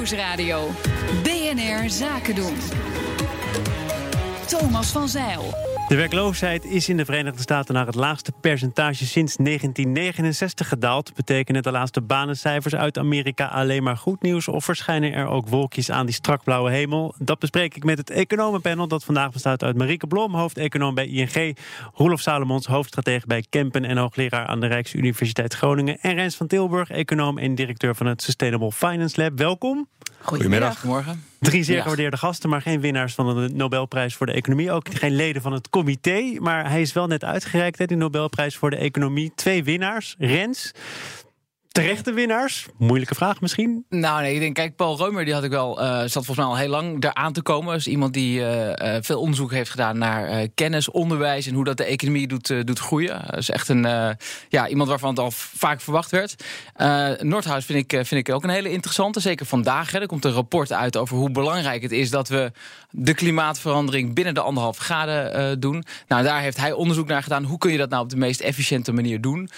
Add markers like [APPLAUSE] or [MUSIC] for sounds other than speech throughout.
Nieuwsradio. BNR Zaken doen. Thomas van Zeil. De werkloosheid is in de Verenigde Staten naar het laagste percentage sinds 1969 gedaald. Betekenen de laatste banencijfers uit Amerika alleen maar goed nieuws? Of verschijnen er ook wolkjes aan die strakblauwe hemel? Dat bespreek ik met het economenpanel dat vandaag bestaat uit Marieke Blom, hoofdeconoom bij ING, Roelof Salomons, hoofdstratege bij Kempen en hoogleraar aan de Rijksuniversiteit Groningen, en Rens van Tilburg, econoom en directeur van het Sustainable Finance Lab. Welkom. Goedemiddag. Morgen. Drie zeer gewaardeerde gasten, maar geen winnaars van de Nobelprijs voor de Economie. Ook geen leden van het comité. Maar hij is wel net uitgereikt, hè, de Nobelprijs voor de Economie. Twee winnaars. Rens, terechte winnaars? Moeilijke vraag misschien. Nou nee, ik denk, kijk, Paul Reumer die had ik wel, uh, zat volgens mij al heel lang daar aan te komen. Dus iemand die uh, veel onderzoek heeft gedaan naar kennis, onderwijs en hoe dat de economie doet, doet groeien. Dat is echt een, ja, iemand waarvan het al vaak verwacht werd. Nordhaus vind ik, vind ik ook een hele interessante, zeker vandaag. Hè, er komt een rapport uit over hoe belangrijk het is dat we de klimaatverandering binnen de anderhalf graden doen. Nou, daar heeft hij onderzoek naar gedaan. Hoe kun je dat nou op de meest efficiënte manier doen?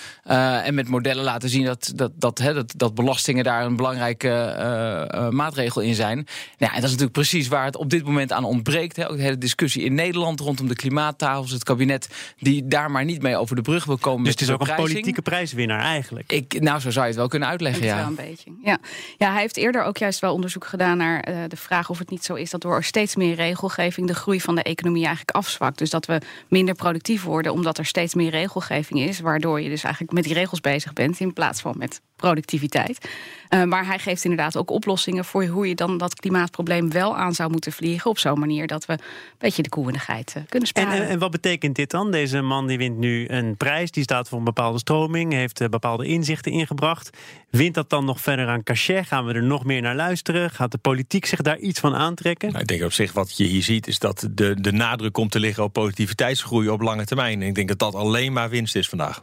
en met modellen laten zien dat dat, dat, hè, dat, dat belastingen daar een belangrijke uh, maatregel in zijn. Nou, ja, en dat is natuurlijk precies waar het op dit moment aan ontbreekt. Hè. Ook de hele discussie in Nederland rondom de klimaattafels. Het kabinet die daar maar niet mee over de brug wil komen. Dus het is ook een politieke prijswinnaar eigenlijk. Ik, nou, zo zou je het wel kunnen uitleggen. Ja. Wel een beetje. Ja. ja, hij heeft eerder ook juist wel onderzoek gedaan naar uh, de vraag of het niet zo is dat door steeds meer regelgeving de groei van de economie eigenlijk afzwakt. Dus dat we minder productief worden omdat er steeds meer regelgeving is. Waardoor je dus eigenlijk met die regels bezig bent in plaats van met productiviteit. Uh, maar hij geeft inderdaad ook oplossingen voor hoe je dan dat klimaatprobleem wel aan zou moeten vliegen. Op zo'n manier dat we een beetje de koe in de geit uh, kunnen sparen. En, en, en, wat betekent dit dan? Deze man die wint nu een prijs, die staat voor een bepaalde stroming, heeft uh, bepaalde inzichten ingebracht. Wint dat dan nog verder aan cachet? Gaan we er nog meer naar luisteren? Gaat de politiek zich daar iets van aantrekken? Nou, ik denk op zich wat je hier ziet is dat de, de nadruk komt te liggen op productiviteitsgroei op lange termijn. En ik denk dat dat alleen maar winst is vandaag.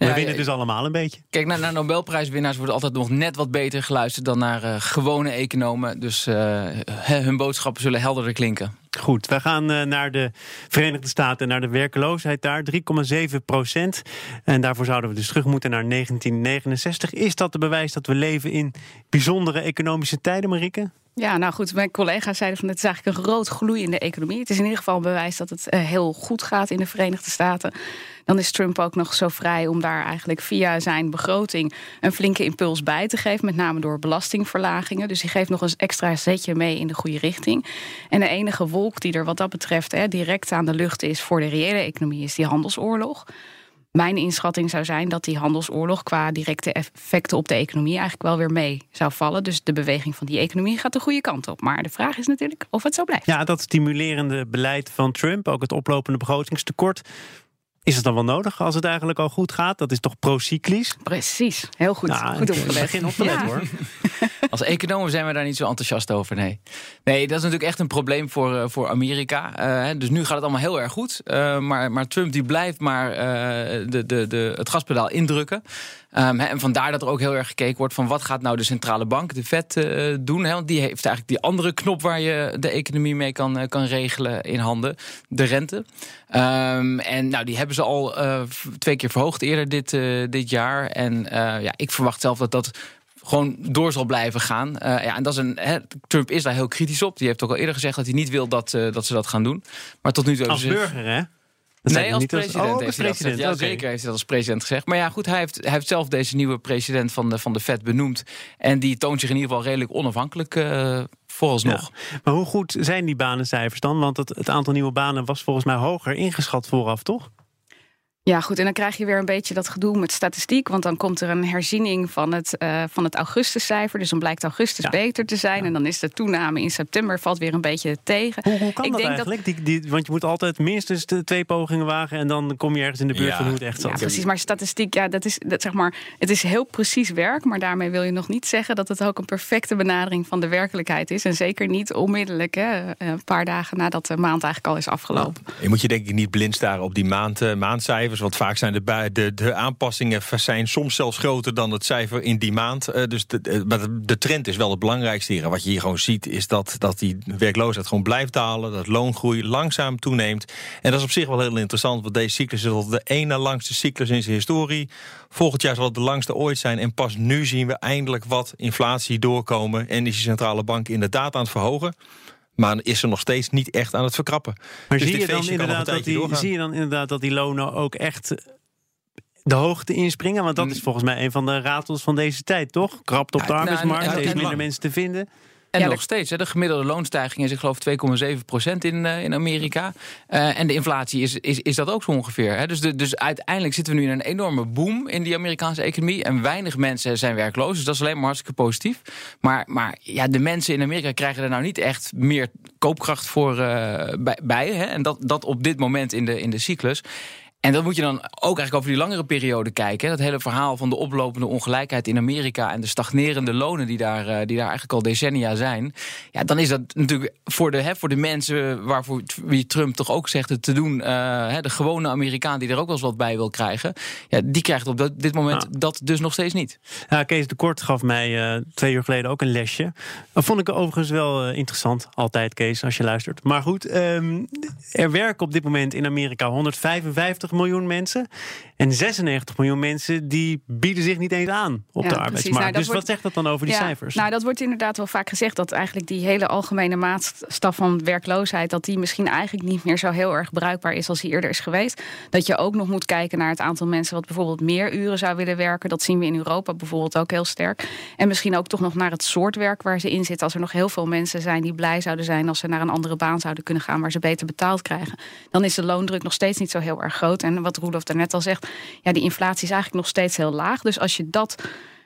We ja, winnen dus allemaal een beetje. Kijk, naar, naar Nobelprijswinnaars wordt altijd nog net wat beter geluisterd dan naar uh, gewone economen. Dus uh, hun boodschappen zullen helderder klinken. Goed, we gaan uh, naar de Verenigde Staten, naar de werkeloosheid daar. 3,7 procent. En daarvoor zouden we dus terug moeten naar 1969. Is dat de bewijs dat we leven in bijzondere economische tijden, Marieke? Ja, nou goed, mijn collega's zeiden van het is eigenlijk een groot gloeiende economie. Het is in ieder geval een bewijs dat het uh, heel goed gaat in de Verenigde Staten. Dan is Trump ook nog zo vrij om daar eigenlijk via zijn begroting een flinke impuls bij te geven. Met name door belastingverlagingen. Dus hij geeft nog eens extra zetje mee in de goede richting. En de enige wolk die er wat dat betreft hè, direct aan de lucht is voor de reële economie is die handelsoorlog. Mijn inschatting zou zijn dat die handelsoorlog qua directe effecten op de economie eigenlijk wel weer mee zou vallen. Dus de beweging van die economie gaat de goede kant op. Maar de vraag is natuurlijk of het zo blijft. Ja, dat stimulerende beleid van Trump, ook het oplopende begrotingstekort. Is het dan wel nodig als het eigenlijk al goed gaat? Dat is toch pro-cyclisch? Precies, heel goed. Nou, goed opgelet. Begin hoor. [LAUGHS] Als economen zijn we daar niet zo enthousiast over, nee. Nee, dat is natuurlijk echt een probleem voor, uh, voor Amerika. Uh, dus nu gaat het allemaal heel erg goed. Uh, maar, maar Trump die blijft maar de, de, de, het gaspedaal indrukken. Um, en vandaar dat er ook heel erg gekeken wordt van wat gaat nou de centrale bank, de Fed, uh, doen. Hè? Want die heeft eigenlijk die andere knop waar je de economie mee kan, uh, kan regelen in handen, de rente. Um, en nou, die hebben ze al uh, twee keer verhoogd eerder dit, dit jaar. En ja, ik verwacht zelf dat dat gewoon door zal blijven gaan. Ja, en dat is een, Trump is daar heel kritisch op. Die heeft ook al eerder gezegd dat hij niet wil dat, dat ze dat gaan doen. Maar tot nu toe Als burger, hè? Dat nee, als president, als, oh, heeft president. Ja, okay. zeker heeft hij dat als president gezegd. Maar ja, goed, hij heeft, hij heeft zelf deze nieuwe president van de, van de Fed benoemd. En die toont zich in ieder geval redelijk onafhankelijk uh, vooralsnog. Ja. Maar hoe goed zijn die banencijfers dan? Want het, het aantal nieuwe banen was volgens mij hoger ingeschat vooraf, toch? Ja, goed. En dan krijg je weer een beetje dat gedoe met statistiek. Want dan komt er een herziening van het, uh, van het augustuscijfer. Dus dan blijkt augustus ja. beter te zijn. Ja. En dan is de toename in september valt weer een beetje tegen. Hoe, hoe kan Ik dat denk eigenlijk? Dat... Die, die, want je moet altijd minstens twee pogingen wagen. En dan kom je ergens in de buurt ja. van hoe het echt zat. Ja, precies. Maar statistiek, ja, dat is, dat, zeg maar, het is heel precies werk. Maar daarmee wil je nog niet zeggen dat het ook een perfecte benadering van de werkelijkheid is. En zeker niet onmiddellijk, hè, een paar dagen nadat de maand eigenlijk al is afgelopen. Je moet je denk ik niet blind staren op die maand, maandcijfers. Want vaak zijn de, de, de aanpassingen zijn soms zelfs groter dan het cijfer in die maand. Uh, dus de, de, trend is wel het belangrijkste. En wat je hier gewoon ziet is dat, dat die werkloosheid gewoon blijft dalen. Dat loongroei langzaam toeneemt. En dat is op zich wel heel interessant. Want deze cyclus is al de ene langste cyclus in zijn historie. Volgend jaar zal het de langste ooit zijn. En pas nu zien we eindelijk wat inflatie doorkomen. En is de centrale bank inderdaad aan het verhogen. Maar is er nog steeds niet echt aan het verkrappen. Maar dus zie, je dan inderdaad dat die, zie je dan inderdaad dat die lonen ook echt de hoogte inspringen? Want dat mm. is volgens mij een van de ratels van deze tijd, toch? Krapt op de nou, arbeidsmarkt, nou, steeds minder mensen te vinden. En nog steeds. Hè, de gemiddelde loonstijging is, ik geloof, 2,7 procent in, uh, in Amerika. Uh, en de inflatie is, is, is dat ook zo ongeveer. Hè. Dus, de, dus uiteindelijk zitten we nu in een enorme boom in die Amerikaanse economie. En weinig mensen zijn werkloos. Dus dat is alleen maar hartstikke positief. Maar, maar ja, de mensen in Amerika krijgen er nou niet echt meer koopkracht voor uh, bij. bij hè. En dat, dat op dit moment in de, in de cyclus. En dat moet je dan ook eigenlijk over die langere periode kijken. Dat hele verhaal van de oplopende ongelijkheid in Amerika en de stagnerende lonen die daar, eh, die daar eigenlijk al decennia zijn. Ja, dan is dat natuurlijk voor de, hè, voor de mensen waarvoor wie Trump toch ook zegt het te doen. Uh, de gewone Amerikaan die er ook wel eens wat bij wil krijgen. Ja, die krijgt op dit moment dat dus nog steeds niet. Ja, Kees de Kort gaf mij uh, twee uur geleden ook een lesje. Dat vond ik overigens wel interessant. Altijd, Kees, als je luistert. Maar goed, um, er werken op dit moment in Amerika 155 miljoen mensen. En 96 miljoen mensen die bieden zich niet eens aan op de arbeidsmarkt. Nou, dus wat zegt dat dan over die cijfers? Nou, dat wordt inderdaad wel vaak gezegd dat eigenlijk die hele algemene maatstaf van werkloosheid, dat die misschien eigenlijk niet meer zo heel erg bruikbaar is als die eerder is geweest. Dat je ook nog moet kijken naar het aantal mensen wat bijvoorbeeld meer uren zou willen werken. Dat zien we in Europa bijvoorbeeld ook heel sterk. En misschien ook toch nog naar het soort werk waar ze in zitten. Als er nog heel veel mensen zijn die blij zouden zijn als ze naar een andere baan zouden kunnen gaan waar ze beter betaald krijgen. Dan is de loondruk nog steeds niet zo heel erg groot. En wat Roelof daarnet al zegt, ja, die inflatie is eigenlijk nog steeds heel laag. Dus als je dat.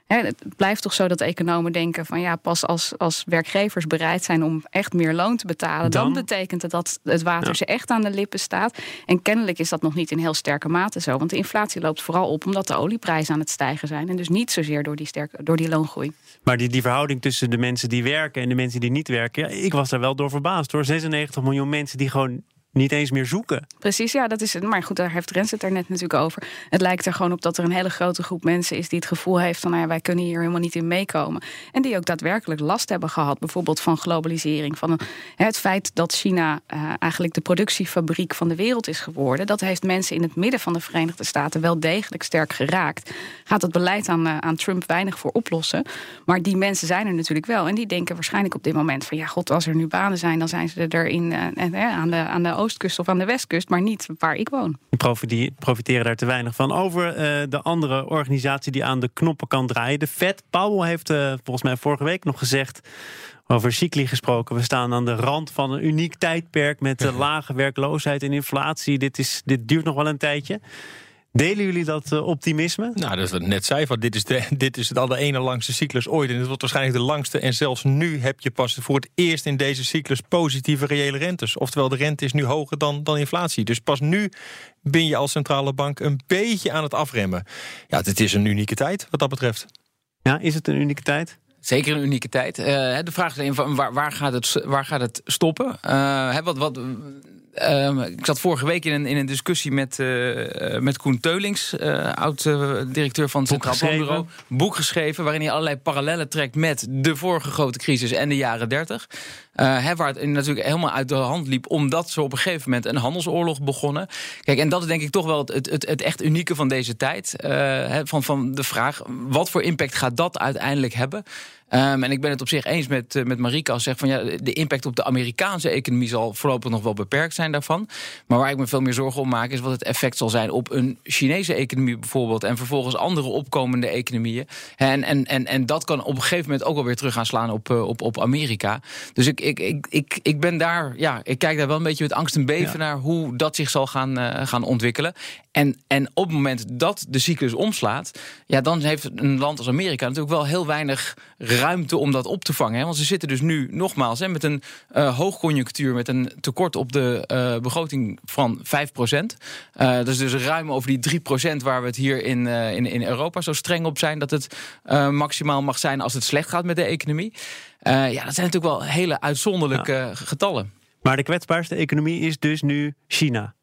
Hè, het blijft toch zo dat economen denken van ja, pas als, als werkgevers bereid zijn om echt meer loon te betalen, dan, betekent het dat het water ze echt aan de lippen staat. En kennelijk is dat nog niet in heel sterke mate zo. Want de inflatie loopt vooral op omdat de olieprijzen aan het stijgen zijn. En dus niet zozeer door die, sterke, door die loongroei. Maar die, die verhouding tussen de mensen die werken en de mensen die niet werken, ja, ik was daar wel door verbaasd hoor. 96 miljoen mensen die gewoon niet eens meer zoeken. Precies, ja, dat is het. Maar goed, daar heeft Rens het er net natuurlijk over. Het lijkt er gewoon op dat er een hele grote groep mensen is die het gevoel heeft van, nou ja, wij kunnen hier helemaal niet in meekomen. En die ook daadwerkelijk last hebben gehad, bijvoorbeeld van globalisering. Van het feit dat China uh, eigenlijk de productiefabriek van de wereld is geworden. Dat heeft mensen in het midden van de Verenigde Staten wel degelijk sterk geraakt. Gaat het beleid aan, uh, aan Trump weinig voor oplossen. Maar die mensen zijn er natuurlijk wel. En die denken waarschijnlijk op dit moment van, ja, god, als er nu banen zijn, dan zijn ze er in, uh, aan de, aan de oostkust of aan de westkust, maar niet waar ik woon. Die profiteren daar te weinig van. Over uh, de andere organisatie die aan de knoppen kan draaien, de Fed. Powell heeft uh, volgens mij vorige week nog gezegd. Over cycli gesproken. We staan aan de rand van een uniek tijdperk met uh, [LAUGHS] lage werkloosheid en inflatie. Dit, is, dit duurt nog wel een tijdje. Delen jullie dat uh, optimisme? Nou, dat is wat ik net zei. Van, dit, is de, [LAUGHS] dit is al de ene langste cyclus ooit. En het wordt waarschijnlijk de langste. En zelfs nu heb je pas voor het eerst in deze cyclus positieve reële rentes. Oftewel, de rente is nu hoger dan, dan inflatie. Dus pas nu ben je als centrale bank een beetje aan het afremmen. Ja, het is een unieke tijd wat dat betreft. Ja, is het een unieke tijd? Zeker een unieke tijd. Uh, de vraag is even, waar, waar, gaat het, waar gaat het stoppen? Uh, wat, wat, Ehm, ik zat vorige week in een, in een discussie met, uh, met Koen Teulings, uh, oud-directeur van het Centraal Planbureau. Boek geschreven waarin hij allerlei parallellen trekt met de vorige grote crisis en de jaren 30. Uh, waar het natuurlijk helemaal uit de hand liep, omdat ze op een gegeven moment een handelsoorlog begonnen. Kijk, en dat is denk ik toch wel het, het, het echt unieke van deze tijd. van, van de vraag: wat voor impact gaat dat uiteindelijk hebben? Um, en ik ben het op zich eens met, uh, met Marika als zegt van ja, de impact op de Amerikaanse economie zal voorlopig nog wel beperkt zijn daarvan. Maar waar ik me veel meer zorgen om maak, is wat het effect zal zijn op een Chinese economie bijvoorbeeld. En vervolgens andere opkomende economieën. En, en, en, en dat kan op een gegeven moment ook alweer terug gaan slaan op, uh, op, op Amerika. Dus ik, ik, ik, ik, ik ben daar, ja, ik kijk daar wel een beetje met angst en beven naar hoe dat zich zal gaan, uh, gaan ontwikkelen. En, en op het moment dat de cyclus omslaat, ja, dan heeft een land als Amerika natuurlijk wel heel weinig ruimte om dat op te vangen. Hè? Want ze zitten dus nu nogmaals hè, met een uh, hoogconjunctuur, met een tekort op de uh, begroting van 5 procent. Uh, dat is dus ruim over die 3 procent waar we het hier in, in, in Europa zo streng op zijn dat het maximaal mag zijn als het slecht gaat met de economie. ja, dat zijn natuurlijk wel hele uitzonderlijke getallen. Maar de kwetsbaarste economie is dus nu China.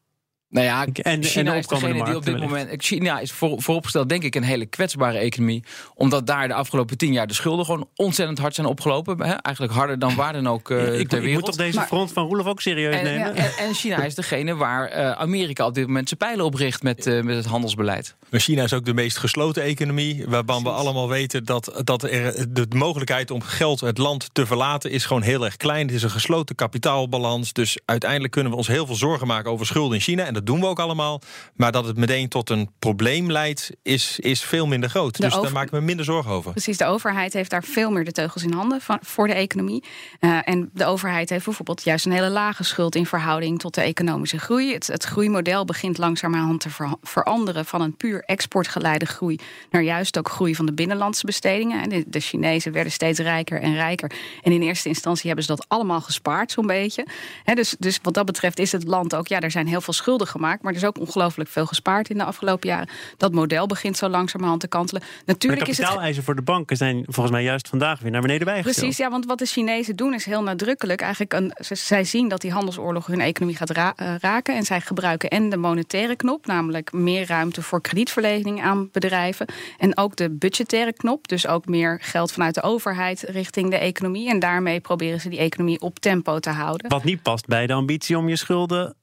Nou ja, En- en China de is degene opkomende die op dit moment. China is voor, vooropgesteld, denk ik, een hele kwetsbare economie. Omdat daar de afgelopen tien jaar de schulden gewoon ontzettend hard zijn opgelopen. Hè? Eigenlijk harder dan waar dan ook eh, ik, ter ik wereld. moet toch deze Maar- front van Roelof ook serieus en, nemen? en, en China is degene waar eh, Amerika op dit moment zijn pijlen op richt met, eh, met het handelsbeleid. Maar China is ook de meest gesloten economie. Waarvan we allemaal weten dat, dat er de mogelijkheid om geld het land te verlaten is gewoon heel erg klein. Het is een gesloten kapitaalbalans. Dus uiteindelijk kunnen we ons heel veel zorgen maken over schulden in China. En dat doen we ook allemaal. Maar dat het meteen tot een probleem leidt, is, is veel minder groot. De dus over- daar maken we minder zorgen over. Precies, de overheid heeft daar veel meer de teugels in handen van, voor de economie. Eh, en de overheid heeft bijvoorbeeld juist een hele lage schuld in verhouding tot de economische groei. Het, het groeimodel begint langzamerhand te ver- veranderen van een puur exportgeleide groei naar juist ook groei van de binnenlandse bestedingen. En de, de Chinezen werden steeds rijker en rijker. En in eerste instantie hebben ze dat allemaal gespaard, zo'n beetje. Dus, dus wat dat betreft is het land ook, ja, er zijn heel veel schulden gemaakt, maar er is ook ongelooflijk veel gespaard in de afgelopen jaren. Dat model begint zo langzamerhand te kantelen. Maar de Natuurlijk is het. kapitaaleisen voor de banken zijn volgens mij juist vandaag weer naar beneden bijgesteld. Precies, ja, want wat de Chinezen doen is heel nadrukkelijk. Eigenlijk een, zij zien dat die handelsoorlog hun economie gaat ra- eh, raken. En zij gebruiken en de monetaire knop, namelijk meer ruimte voor kredietverlening aan bedrijven. En ook de budgettaire knop, dus ook meer geld vanuit de overheid richting de economie. En daarmee proberen ze die economie op tempo te houden. Wat niet past bij de ambitie om je schulden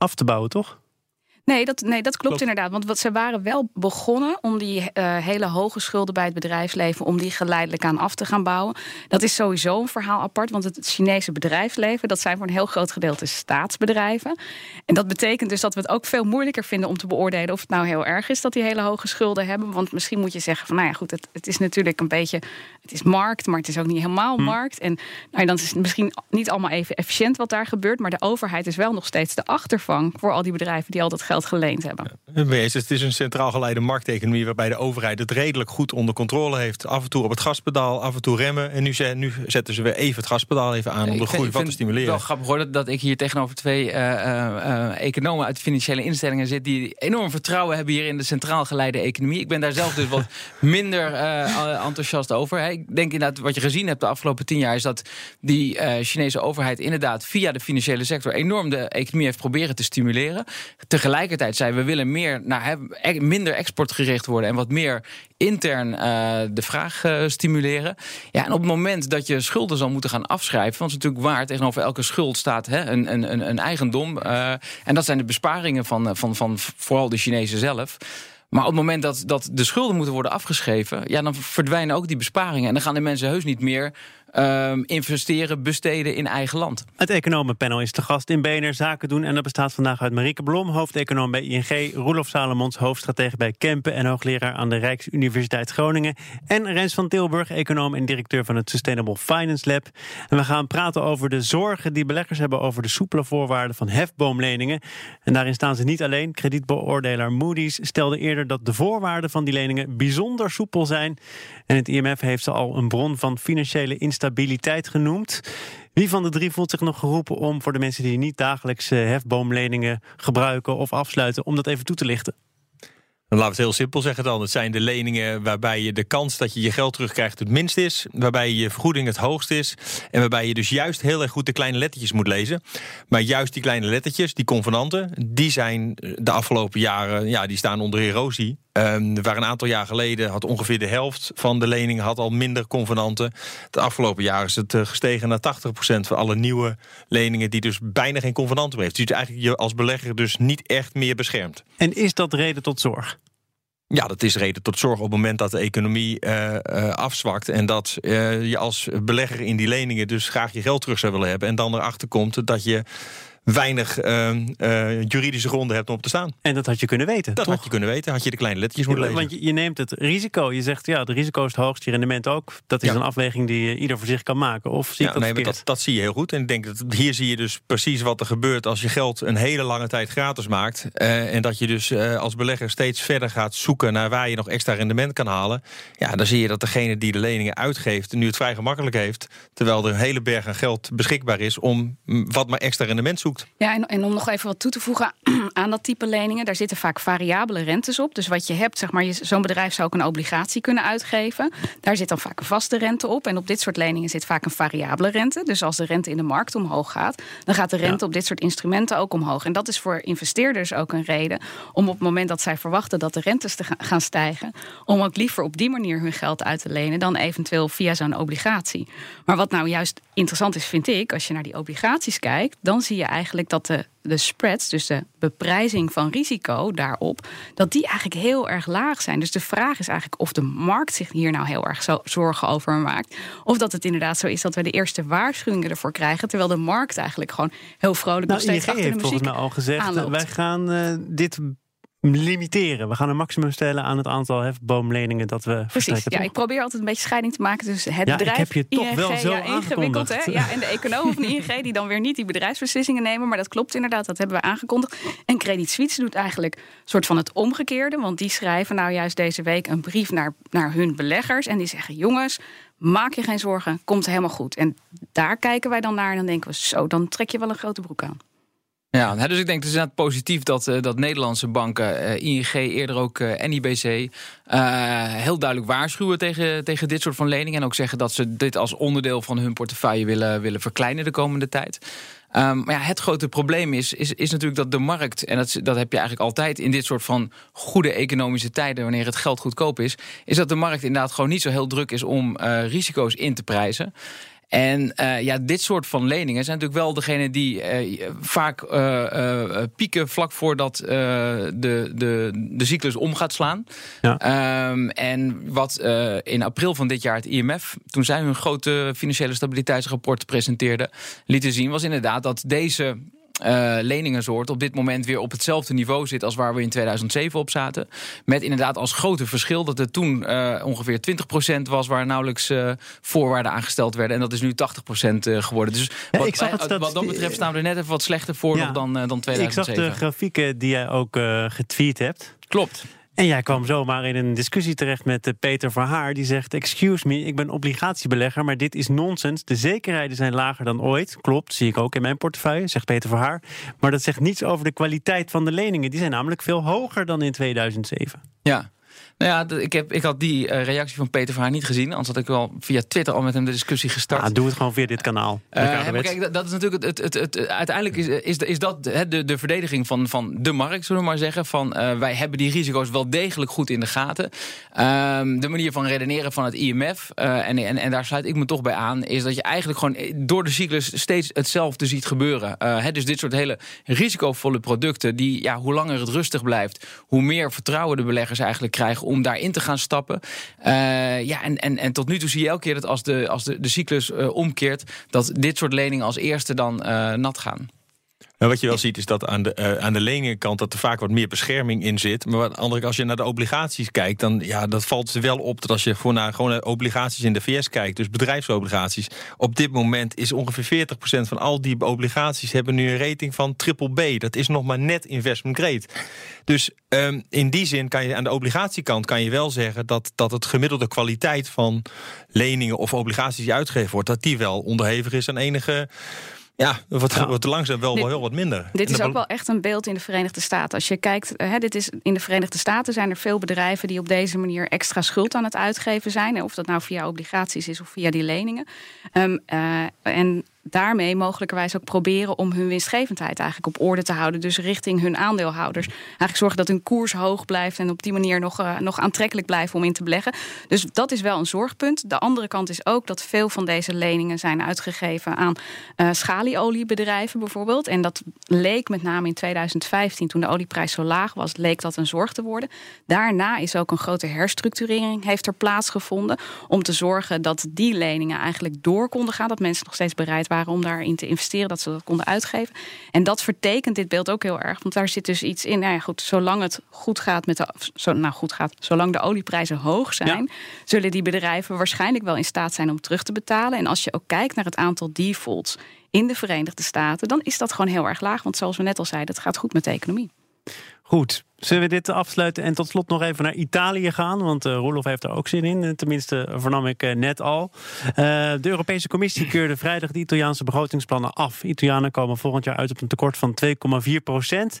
af te bouwen, toch? Nee, dat, nee, dat klopt, Klopt. inderdaad. Want wat, ze waren wel begonnen om die eh, hele hoge schulden bij het bedrijfsleven... om die geleidelijk aan af te gaan bouwen. Dat is sowieso een verhaal apart. Want het Chinese bedrijfsleven, dat zijn voor een heel groot gedeelte staatsbedrijven. En dat betekent dus dat we het ook veel moeilijker vinden om te beoordelen... of het nou heel erg is dat die hele hoge schulden hebben. Want misschien moet je zeggen van, nou ja, goed, het, het is natuurlijk een beetje... het is markt, maar het is ook niet helemaal markt. En nou, ja, dan is het misschien niet allemaal even efficiënt wat daar gebeurt... maar de overheid is wel nog steeds de achtervang... voor al die bedrijven die al dat geld geleend hebben. Het is een centraal geleide markteconomie waarbij de overheid het redelijk goed onder controle heeft. Af en toe op het gaspedaal, af en toe remmen. En nu, ze- nu zetten ze weer even het gaspedaal even aan om de groei wat te stimuleren. Het wel grappig hoor dat, dat ik hier tegenover twee eh, eh, eh, economen uit financiële instellingen zit die enorm vertrouwen hebben hier in de centraal geleide economie. Ik ben daar zelf dus wat [LAUGHS] minder eh, enthousiast over. Hè. Ik denk inderdaad wat je gezien hebt de afgelopen tien jaar is dat die eh, Chinese overheid inderdaad via de financiële sector enorm de economie heeft proberen te stimuleren. Tegelijkertijd zei we willen meer naar e- minder exportgericht worden en wat meer intern eh, de vraag eh, stimuleren. Ja, en op het moment dat je schulden zal moeten gaan afschrijven, want het is natuurlijk waar, tegenover elke schuld staat hè, een, een, een, een eigendom. eh, en dat zijn de besparingen van, eh, van, van vooral de Chinezen zelf. Maar op het moment dat, dat de schulden moeten worden afgeschreven, ja, dan verdwijnen ook die besparingen. En dan gaan de mensen heus niet meer ehm, investeren, besteden in eigen land. Het economenpanel is te gast in BNR Zaken doen. En dat bestaat vandaag uit Marieke Blom, hoofdeconoom bij ING... Roelof Salomons, hoofdstratege bij Kempen... en hoogleraar aan de Rijksuniversiteit Groningen... en Rens van Tilburg, econoom en directeur van het Sustainable Finance Lab. En we gaan praten over de zorgen die beleggers hebben... over de soepele voorwaarden van hefboomleningen. En daarin staan ze niet alleen. Kredietbeoordelaar Moody's stelde eerder dat de voorwaarden van die leningen... bijzonder soepel zijn. En het IMF heeft ze al een bron van financiële instabiliteit genoemd. Wie van de drie voelt zich nog geroepen om voor de mensen die niet dagelijks eh, hefboomleningen gebruiken of afsluiten, om dat even toe te lichten? Dan laten we het heel simpel zeggen dan. Het zijn de leningen waarbij je de kans dat je je geld terugkrijgt het minst is. Waarbij je vergoeding het hoogst is. En waarbij je dus juist heel erg goed de kleine lettertjes moet lezen. Maar juist die kleine lettertjes, die convenanten, die zijn de afgelopen jaren, ja, die staan onder erosie. Ehm, waar een aantal jaar geleden had ongeveer de helft van de leningen had al minder convenanten. De afgelopen jaar is het eh, gestegen naar 80% van alle nieuwe leningen die dus bijna geen convenanten meer heeft. Dus eigenlijk je als belegger dus niet echt meer beschermd. En is dat reden tot zorg? Ja, dat is reden tot zorg op het moment dat de economie eh, eh, afzwakt. En dat je als belegger in die leningen dus graag je geld terug zou willen hebben. En dan erachter komt dat je weinig eh, eh, juridische gronden hebt om op te staan. En dat had je kunnen weten, Dat toch? had je kunnen weten, had je de kleine lettertjes moeten lezen. Want je, je neemt het risico. Je zegt, ja, het risico is het hoogst, je rendement ook. Dat is Ja. een afweging die eh, ieder voor zich kan maken. Of zie Ja, dat nee, maar dat, dat zie je heel goed. En ik denk dat hier zie je dus precies wat er gebeurt als je geld een hele lange tijd gratis maakt. En dat je dus als belegger steeds verder gaat zoeken naar waar je nog extra rendement kan halen. Ja, dan zie je dat degene die de leningen uitgeeft nu het vrij gemakkelijk heeft. Terwijl er een hele berg aan geld beschikbaar is om mm, wat maar extra rendement zoekt. Goed. Ja, en, en om nog even wat toe te voegen [CLEARS THROAT] aan dat type leningen, daar zitten vaak variabele rentes op. Dus wat je hebt, zeg maar, zo'n bedrijf zou ook een obligatie kunnen uitgeven. Daar zit dan vaak een vaste rente op. En op dit soort leningen zit vaak een variabele rente. Dus als de rente in de markt omhoog gaat, dan gaat de rente op dit soort instrumenten ook omhoog. En dat is voor investeerders ook een reden om op het moment dat zij verwachten dat de rentes te gaan stijgen, om ook liever op die manier hun geld uit te lenen dan eventueel via zo'n obligatie. Maar wat nou juist interessant is, vind ik, als je naar die obligaties kijkt, dan zie je eigenlijk dat de, de spreads, dus de beprijzing van risico daarop, dat die eigenlijk heel erg laag zijn. Dus de vraag is eigenlijk of de markt zich hier nou heel erg zo zorgen over maakt. Of dat het inderdaad zo is dat we de eerste waarschuwingen ervoor krijgen. Terwijl de markt eigenlijk gewoon heel vrolijk nou, nog steeds ING achter de heeft muziek volgens mij al gezegd, aanloopt. wij gaan uh, dit limiteren. We gaan een maximum stellen aan het aantal hefboomleningen dat we Precies, ja, toch? ik probeer altijd een beetje scheiding te maken tussen het Ja, ik heb je toch ING, wel zo ja, ingewikkeld, hè? Ja, en de econoom van ING [LAUGHS] die dan weer niet die bedrijfsbeslissingen nemen, maar dat klopt inderdaad, dat hebben we aangekondigd. En Credit Suisse doet eigenlijk een soort van het omgekeerde, want die schrijven nou juist deze week een brief naar, naar hun beleggers en die zeggen: jongens, maak je geen zorgen, komt helemaal goed. En daar kijken wij dan naar en dan denken we: zo, dan trek je wel een grote broek aan. Ja, dus ik denk het is inderdaad positief dat, eh, dat Nederlandse banken, eh, ING, eerder ook eh, NIBC, heel duidelijk waarschuwen tegen, tegen dit soort van leningen. En ook zeggen dat ze dit als onderdeel van hun portefeuille willen, willen verkleinen de komende tijd. Um, maar ja, het grote probleem is, is, is natuurlijk dat de markt, en dat, dat heb je eigenlijk altijd in dit soort van goede economische tijden, wanneer het geld goedkoop is, is dat de markt inderdaad gewoon niet zo heel druk is om risico's in te prijzen. En uh, ja, dit soort van leningen zijn natuurlijk wel degene die uh, vaak uh, pieken vlak voordat de, de, de cyclus om gaat slaan. Ja. Um, en wat in april van dit jaar het IMF, toen zij hun grote financiële stabiliteitsrapport presenteerden, lieten zien, was inderdaad dat deze uh, leningensoort op dit moment weer op hetzelfde niveau zit als waar we in 2007 op zaten. Met inderdaad als grote verschil dat het toen uh, ongeveer 20% was waar nauwelijks uh, voorwaarden aangesteld werden. En dat is nu 80% geworden. Dus ja, wat, ik zag het, wat, dat betreft staan we er net even wat slechter voor ja, dan, dan 2007. Ik zag de grafieken die jij ook getweet hebt. Klopt. En jij kwam zomaar in een discussie terecht met Peter Verhaar. Die zegt: Excuse me, ik ben obligatiebelegger, maar dit is nonsens. De zekerheden zijn lager dan ooit. Klopt, zie ik ook in mijn portefeuille, zegt Peter Verhaar. Maar dat zegt niets over de kwaliteit van de leningen. Die zijn namelijk veel hoger dan in 2007. Ja. Nou ja, ik, heb, ik had die uh, reactie van Peter Verhaar niet gezien. Anders had ik wel via Twitter al met hem de discussie gestart. Ja, doe het gewoon via dit kanaal. Uh, maar kijk, dat, dat, is natuurlijk het, het, het, het uiteindelijk is, is, is dat de, de verdediging van, van de markt, zullen we maar zeggen. Van uh, wij hebben die risico's wel degelijk goed in de gaten. de manier van redeneren van het IMF, en, en, en daar sluit ik me toch bij aan, is dat je eigenlijk gewoon door de cyclus steeds hetzelfde ziet gebeuren. He, dus dit soort hele risicovolle producten, die ja, hoe langer het rustig blijft, hoe meer vertrouwen de beleggers eigenlijk krijgen om daarin te gaan stappen. Uh, ja, en, en, en tot nu toe zie je elke keer dat als de, als de, de cyclus uh, omkeert, dat dit soort leningen als eerste dan uh, nat gaan. Nou, wat je wel ziet is dat aan de, uh, aan de leningenkant dat er vaak wat meer bescherming in zit. Maar wat andere, als je naar de obligaties kijkt, dan ja, dat valt wel op dat als je voor naar gewoon naar obligaties in de VS kijkt, dus bedrijfsobligaties, op dit moment is ongeveer 40% van al die obligaties hebben nu een rating van triple B. Dat is nog maar net investment grade. Dus um, in die zin kan je aan de obligatiekant kan je wel zeggen dat, dat het gemiddelde kwaliteit van leningen of obligaties die uitgegeven wordt, dat die wel onderhevig is aan enige. Ja, wat, ja. wat langzaam wel, Dit- wel heel wat minder. Dit is ook wel echt een beeld in de Verenigde Staten. Als je kijkt, hè, dit is, in de Verenigde Staten zijn er veel bedrijven die op deze manier extra schuld aan het uitgeven zijn. Of dat nou via obligaties is of via die leningen. Ehm, eh, en daarmee mogelijkerwijs ook proberen om hun winstgevendheid eigenlijk op orde te houden. Dus richting hun aandeelhouders. Eigenlijk zorgen dat hun koers hoog blijft en op die manier nog, eh, nog aantrekkelijk blijven om in te beleggen. Dus dat is wel een zorgpunt. De andere kant is ook dat veel van deze leningen zijn uitgegeven aan eh schalieoliebedrijven bijvoorbeeld. En dat leek met name in 2015, toen de olieprijs zo laag was, leek dat een zorg te worden. Daarna is ook een grote herstructurering heeft er plaatsgevonden om te zorgen dat die leningen eigenlijk door konden gaan. Dat mensen nog steeds bereid waren om daarin te investeren, dat ze dat konden uitgeven. En dat vertekent dit beeld ook heel erg, want daar zit dus iets in. Nou ja, goed, zolang het goed gaat met de, zo, nou goed gaat, zolang de olieprijzen hoog zijn, zullen die bedrijven waarschijnlijk wel in staat zijn om terug te betalen. En als je ook kijkt naar het aantal defaults in de Verenigde Staten, dan is dat gewoon heel erg laag. Want zoals we net al zeiden, het gaat goed met de economie. Goed. Zullen we dit afsluiten en tot slot nog even naar Italië gaan? Want uh, Roelof heeft er ook zin in. Eh, tenminste, vernam ik uh, net al. Uh, de Europese Commissie keurde vrijdag de Italiaanse begrotingsplannen af. Italianen komen volgend jaar uit op een tekort van 2,4 procent.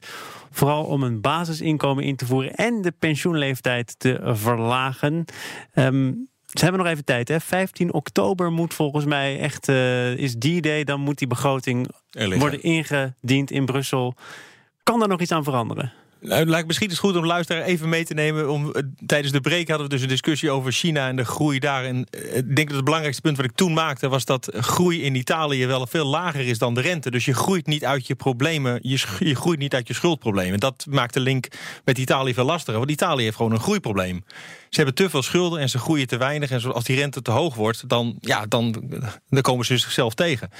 Vooral om een basisinkomen in te voeren en de pensioenleeftijd te verlagen. Um, ze hebben nog even tijd, hè? 15 oktober moet volgens mij echt, is die day. Dan moet die begroting worden ingediend in Brussel. Kan daar nog iets aan veranderen? Nou, lijkt misschien eens goed om luisteraar even mee te nemen. Om, uh, tijdens de break hadden we dus een discussie over China en de groei daar. En uh, ik denk dat het belangrijkste punt wat ik toen maakte... was dat groei in Italië wel veel lager is dan de rente. Dus je groeit niet uit je problemen, je, je groeit niet uit je schuldproblemen. Dat maakt de link met Italië veel lastiger. Want Italië heeft gewoon een groeiprobleem. Ze hebben te veel schulden en ze groeien te weinig. En als die rente te hoog wordt, dan, ja, dan, dan komen ze zichzelf tegen.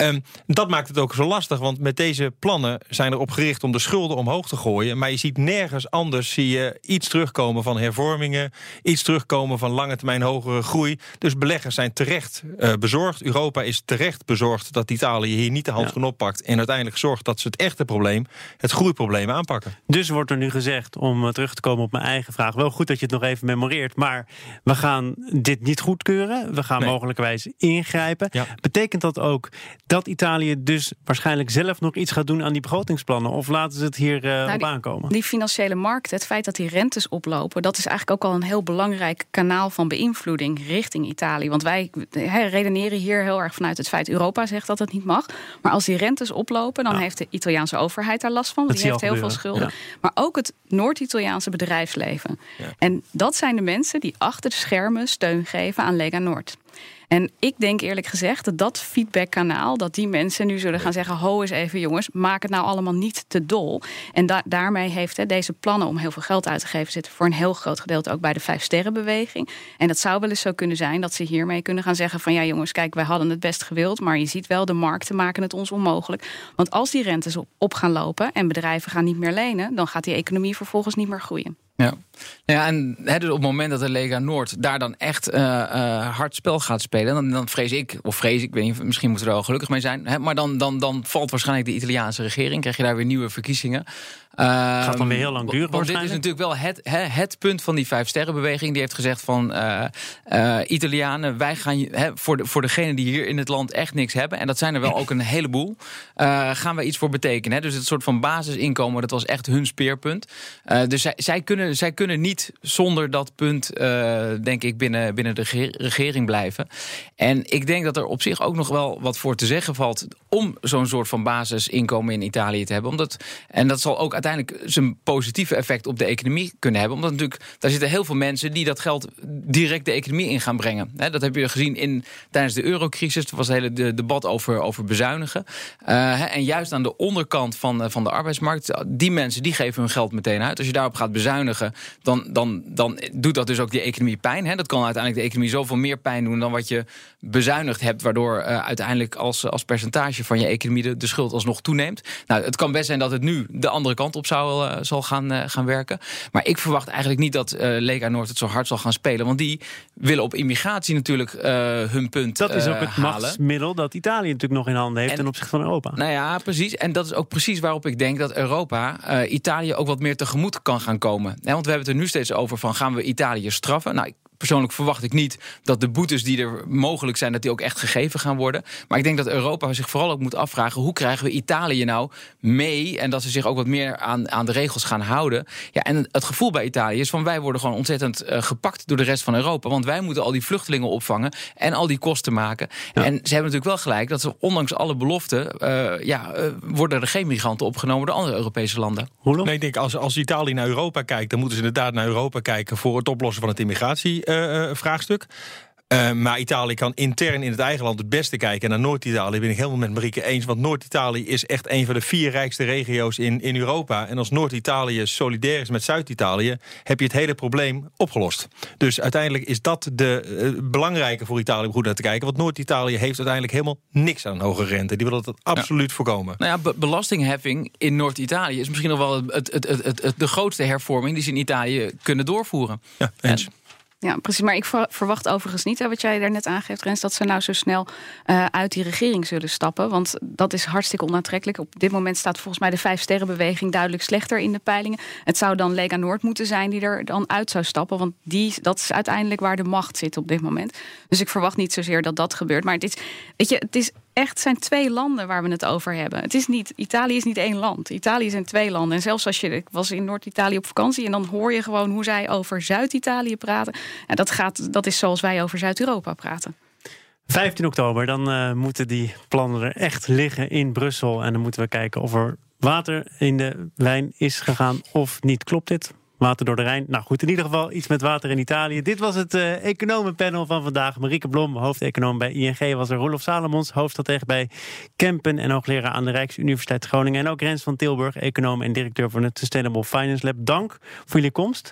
Um, dat maakt het ook zo lastig, want met deze plannen zijn erop gericht om de schulden omhoog te gooien. Maar je ziet nergens anders zie je iets terugkomen van hervormingen, iets terugkomen van lange termijn hogere groei. Dus beleggers zijn terecht uh, bezorgd. Europa is terecht bezorgd dat Italië hier niet de hand van oppakt. En uiteindelijk zorgt dat ze het echte probleem, het groeiprobleem, aanpakken. Dus wordt er nu gezegd, om eh, terug te komen op mijn eigen vraag, wel goed dat je het nog even memoreert. Maar we gaan dit niet goedkeuren. We gaan nee. mogelijkwijs ingrijpen. Ja. Betekent dat ook dat Italië dus waarschijnlijk zelf nog iets gaat doen aan die begrotingsplannen? Of laten ze het hier uh, nou, op aankomen? Die financiële markt, het feit dat die rentes oplopen, dat is eigenlijk ook al een heel belangrijk kanaal van beïnvloeding richting Italië. Want wij he, redeneren hier heel erg vanuit het feit Europa zegt dat het niet mag. Maar als die rentes oplopen, dan ja. heeft de Italiaanse overheid daar last van. Want die heeft heel gebeuren. veel schulden. Ja. Maar ook het Noord-Italiaanse bedrijfsleven. En dat zijn de mensen die achter de schermen steun geven aan Lega Noord. En ik denk eerlijk gezegd dat dat feedbackkanaal, dat die mensen nu zullen gaan zeggen: ho eens even jongens, maak het nou allemaal niet te dol. En da daarmee heeft he, deze plannen om heel veel geld uit te geven zitten voor een heel groot gedeelte ook bij de Vijf Sterrenbeweging. En dat zou wel eens zo kunnen zijn dat ze hiermee kunnen gaan zeggen: van ja jongens, kijk, wij hadden het best gewild, maar je ziet wel, de markten maken het ons onmogelijk. Want als die rentes op, op gaan lopen en bedrijven gaan niet meer lenen, dan gaat die economie vervolgens niet meer groeien. Ja. ja, en dus op het moment dat de Lega Noord daar dan echt uh, uh, hard spel gaat spelen, dan, dan vrees ik, of vrees ik, weet niet, misschien moeten we er wel gelukkig mee zijn, maar dan, dan, dan valt waarschijnlijk de Italiaanse regering, krijg je daar weer nieuwe verkiezingen. Gaat dan weer heel lang duren. Want dit is natuurlijk wel het, het punt van die vijf sterrenbeweging. Die heeft gezegd van uh, uh, Italianen, wij gaan he, voor, de, voor degenen die hier in het land echt niks hebben, en dat zijn er wel ook een heleboel, gaan we iets voor betekenen. Dus het soort van basisinkomen, dat was echt hun speerpunt. dus zij, zij, kunnen, zij kunnen niet zonder dat punt, denk ik, binnen, binnen de regering blijven. En ik denk dat er op zich ook nog wel wat voor te zeggen valt om zo'n soort van basisinkomen in Italië te hebben. Omdat, en dat zal ook uiteindelijk zijn positieve effect op de economie kunnen hebben. Omdat natuurlijk, daar zitten heel veel mensen die dat geld direct de economie in gaan brengen. dat heb je gezien in, tijdens de eurocrisis. Er was een hele debat over, over bezuinigen. Uh, en juist aan de onderkant van, van de arbeidsmarkt, die mensen die geven hun geld meteen uit. Als je daarop gaat bezuinigen, dan, dan, dan doet dat dus ook die economie pijn. He, dat kan uiteindelijk de economie zoveel meer pijn doen dan wat je bezuinigd hebt. Waardoor uh, uiteindelijk als, als percentage van je economie de, de schuld alsnog toeneemt. Nou, het kan best zijn dat het nu de andere kant op zou, uh, zal gaan, uh, gaan werken. Maar ik verwacht eigenlijk niet dat uh, Lega Noord het zo hard zal gaan spelen. Want die willen op immigratie natuurlijk hun punt Dat is ook het halen. machtsmiddel dat Italië natuurlijk nog in handen heeft En- ten opzichte van Europa. Nou ja, precies. En dat is ook precies waarop ik denk dat Europa eh, Italië ook wat meer tegemoet kan gaan komen. Want we hebben het er nu steeds over van gaan we Italië straffen? Nou, ik- persoonlijk verwacht ik niet dat de boetes die er mogelijk zijn, dat die ook echt gegeven gaan worden. Maar ik denk dat Europa zich vooral ook moet afvragen hoe krijgen we Italië nou mee en dat ze zich ook wat meer aan, aan de regels gaan houden. Ja, en het gevoel bij Italië is van wij worden gewoon ontzettend eh, gepakt door de rest van Europa. Want wij moeten al die vluchtelingen opvangen en al die kosten maken. En ze hebben natuurlijk wel gelijk dat ze ondanks alle beloften, eh, ja, eh, worden er geen migranten opgenomen door andere Europese landen. Roelof? Nee, ik denk als, als Italië naar Europa kijkt, dan moeten ze inderdaad naar Europa kijken voor het oplossen van het immigratievraagstuk. Uh, maar Italië kan intern in het eigen land het beste kijken. En naar Noord-Italië ben ik helemaal met Marieke eens. Want Noord-Italië is echt een van de vier rijkste regio's in, in Europa. En als Noord-Italië solidair is met Zuid-Italië, heb je het hele probleem opgelost. Dus uiteindelijk is dat de uh, belangrijke voor Italië om goed naar te kijken. Want Noord-Italië heeft uiteindelijk helemaal niks aan hoge rente. Die willen dat absoluut voorkomen. Nou ja, be- belastingheffing in Noord-Italië is misschien nog wel het, het, het, de grootste hervorming die ze in Italië kunnen doorvoeren. Ja, eens. Ja, precies. Maar ik verwacht overigens niet, hè, wat jij daar net aangeeft, Rens, dat ze nou zo snel uh, uit die regering zullen stappen. Want dat is hartstikke onaantrekkelijk. Op dit moment staat volgens mij de Vijf Sterrenbeweging duidelijk slechter in de peilingen. Het zou dan Lega Noord moeten zijn die er dan uit zou stappen. Want die, dat is uiteindelijk waar de macht zit op dit moment. Dus ik verwacht niet zozeer dat dat gebeurt. Maar het is, weet je, het is echt zijn twee landen waar we het over hebben. Het is niet, Italië is niet één land. Italië zijn twee landen. En zelfs als je, was in Noord-Italië op vakantie en dan hoor je gewoon hoe zij over Zuid-Italië praten. En dat, gaat, dat is zoals wij over Zuid-Europa praten. 15 oktober, dan uh, moeten die plannen er echt liggen in Brussel. En dan moeten we kijken of er water in de wijn is gegaan of niet. Klopt dit? Water door de Rijn. Nou goed, in ieder geval iets met water in Italië. Dit was het uh, economenpanel van vandaag. Marieke Blom, hoofdeconoom bij ING, was er. Roelof Salomons, hoofdstratege bij Kempen en hoogleraar aan de Rijksuniversiteit Groningen. En ook Rens van Tilburg, econoom en directeur van het Sustainable Finance Lab. Dank voor jullie komst.